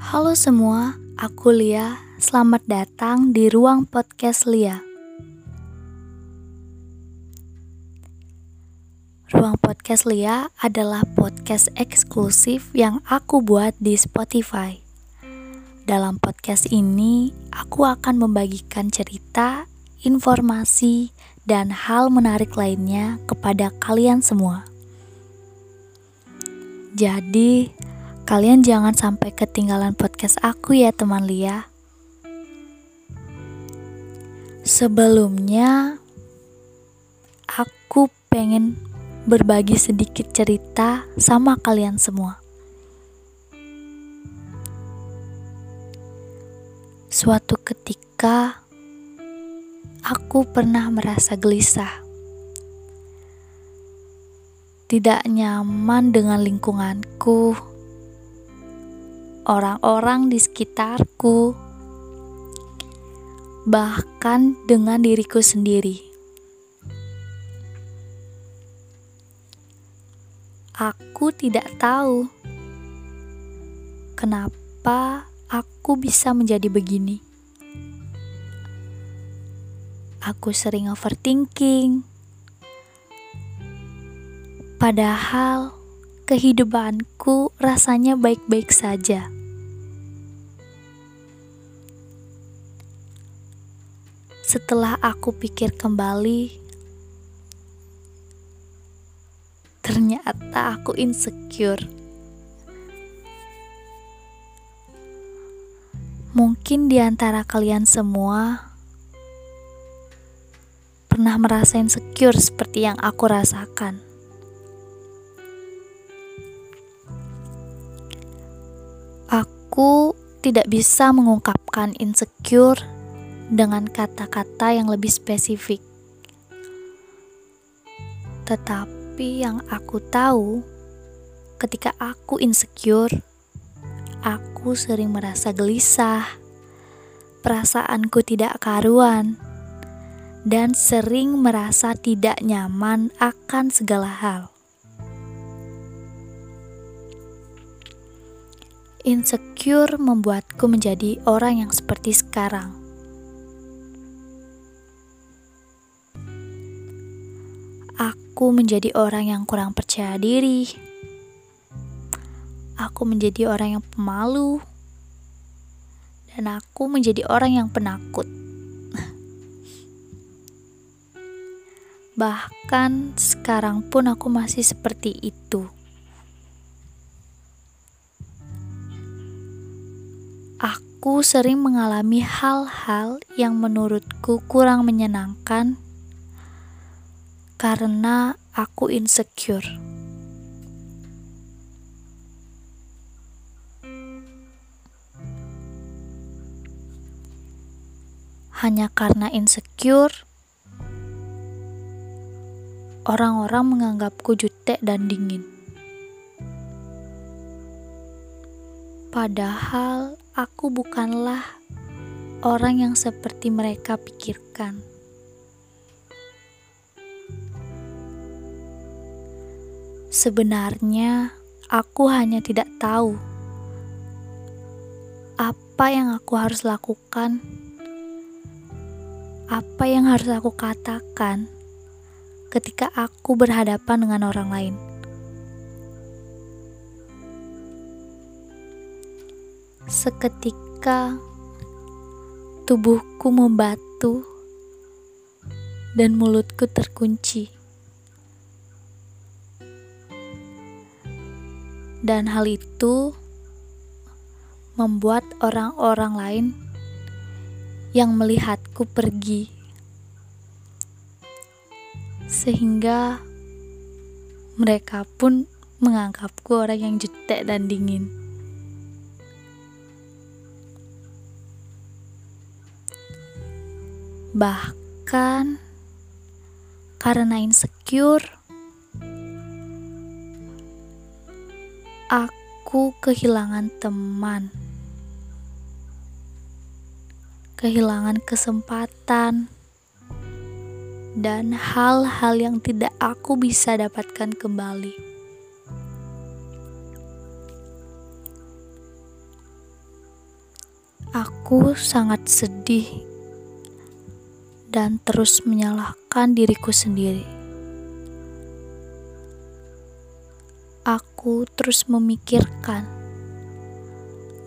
Halo semua, aku Lia. Selamat datang di ruang podcast Lia. Ruang podcast Lia adalah podcast eksklusif yang aku buat di Spotify. Dalam podcast ini, aku akan membagikan cerita, informasi, dan hal menarik lainnya kepada kalian semua. Jadi, kalian jangan sampai ketinggalan podcast aku ya, teman Lia. Sebelumnya, aku pengen berbagi sedikit cerita sama kalian semua. Suatu ketika, aku pernah merasa gelisah. Tidak nyaman dengan lingkunganku, orang-orang di sekitarku, bahkan dengan diriku sendiri. Aku tidak tahu kenapa aku bisa menjadi begini. Aku sering overthinking. Padahal kehidupanku rasanya baik-baik saja. Setelah aku pikir kembali, ternyata aku insecure. Mungkin di antara kalian semua pernah merasa insecure seperti yang aku rasakan. Aku tidak bisa mengungkapkan insecure dengan kata-kata yang lebih spesifik. Tetapi yang aku tahu, ketika aku insecure, aku sering merasa gelisah, perasaanku tidak karuan dan sering merasa tidak nyaman akan segala hal. Insecure membuatku menjadi orang yang seperti sekarang. Aku menjadi orang yang kurang percaya diri. Aku menjadi orang yang pemalu, dan aku menjadi orang yang penakut. Bahkan sekarang pun aku masih seperti itu. Aku sering mengalami hal-hal yang menurutku kurang menyenangkan karena aku insecure. Hanya karena insecure, orang-orang menganggapku jutek dan dingin. Padahal aku bukanlah orang yang seperti mereka pikirkan. Sebenarnya, aku hanya tidak tahu apa yang aku harus lakukan, apa yang harus aku katakan ketika aku berhadapan dengan orang lain. Seketika tubuhku membatu dan mulutku terkunci. Dan hal itu membuat orang-orang lain yang melihatku pergi sehingga mereka pun menganggapku orang yang jutek dan dingin. Bahkan karena insecure, aku kehilangan teman, kehilangan kesempatan dan hal-hal yang tidak aku bisa dapatkan kembali. Aku sangat sedih dan terus menyalahkan diriku sendiri. Aku terus memikirkan,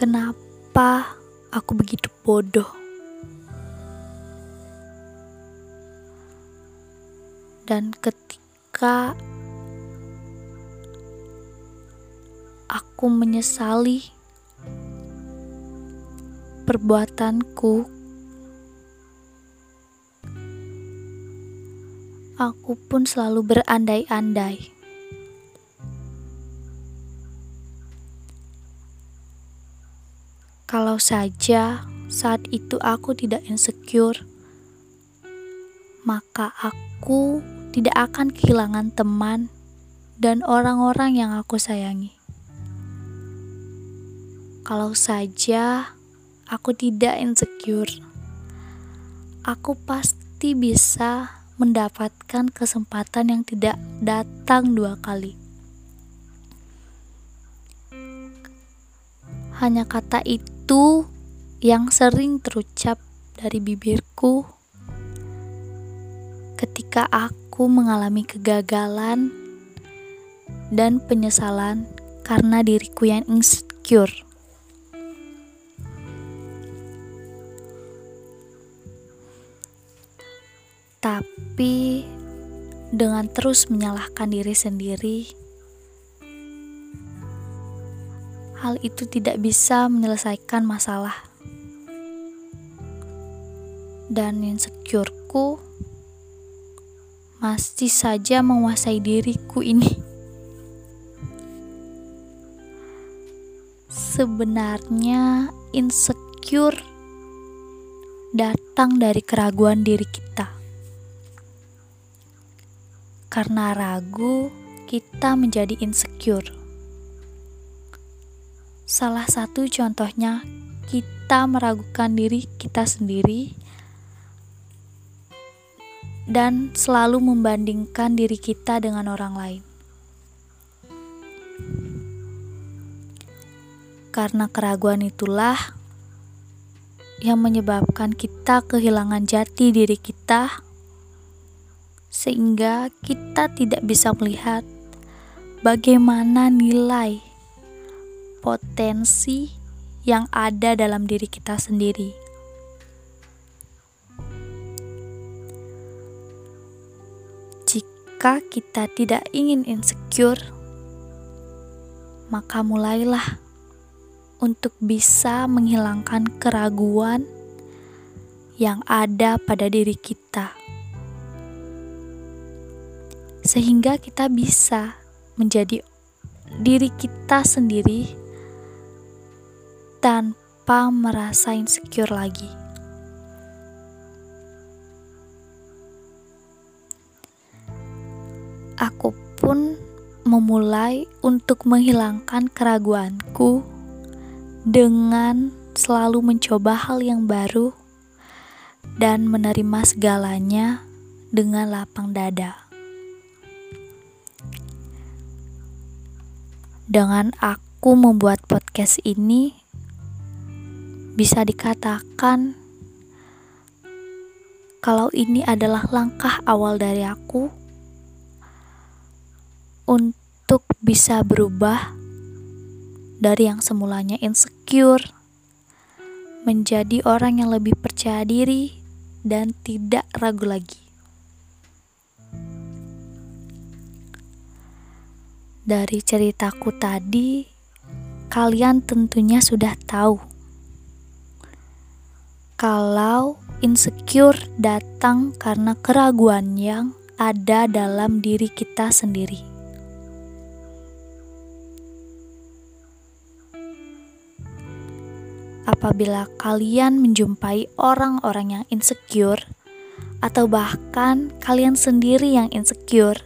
kenapa aku begitu bodoh. Dan ketika aku menyesali perbuatanku, aku pun selalu berandai-andai. Kalau saja saat itu aku tidak insecure, maka aku tidak akan kehilangan teman dan orang-orang yang aku sayangi. Kalau saja aku tidak insecure, aku pasti bisa mendapatkan kesempatan yang tidak datang dua kali. Hanya kata itu yang sering terucap dari bibirku ketika aku mengalami kegagalan dan penyesalan karena diriku yang insecure. Tapi dengan terus menyalahkan diri sendiri, hal itu tidak bisa menyelesaikan masalah. Dan insecureku masih saja menguasai diriku ini. Sebenarnya insecure datang dari keraguan diri kita karena ragu, kita menjadi insecure. Salah satu contohnya, kita meragukan diri kita sendiri dan selalu membandingkan diri kita dengan orang lain. Karena keraguan itulah yang menyebabkan kita kehilangan jati diri kita sehingga kita tidak bisa melihat bagaimana nilai potensi yang ada dalam diri kita sendiri. Jika kita tidak ingin insecure, maka mulailah untuk bisa menghilangkan keraguan yang ada pada diri kita sehingga kita bisa menjadi diri kita sendiri tanpa merasa insecure lagi. Aku pun memulai untuk menghilangkan keraguanku dengan selalu mencoba hal yang baru dan menerima segalanya dengan lapang dada. Dengan aku membuat podcast ini bisa dikatakan kalau ini adalah langkah awal dari aku untuk bisa berubah dari yang semulanya insecure menjadi orang yang lebih percaya diri dan tidak ragu lagi. Dari ceritaku tadi, kalian tentunya sudah tahu kalau insecure datang karena keraguan yang ada dalam diri kita sendiri. Apabila kalian menjumpai orang-orang yang insecure, atau bahkan kalian sendiri yang insecure,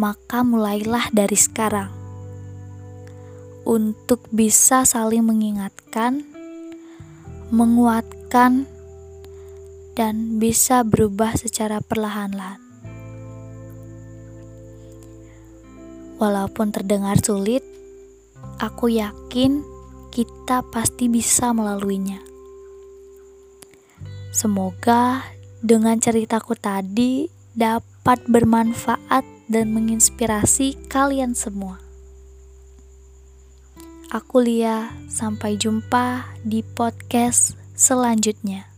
maka mulailah dari sekarang untuk bisa saling mengingatkan, menguatkan, dan bisa berubah secara perlahan-lahan. Walaupun terdengar sulit, aku yakin kita pasti bisa melaluinya. Semoga dengan ceritaku tadi dapat bermanfaat dan menginspirasi kalian semua. Aku Lia, sampai jumpa di podcast selanjutnya.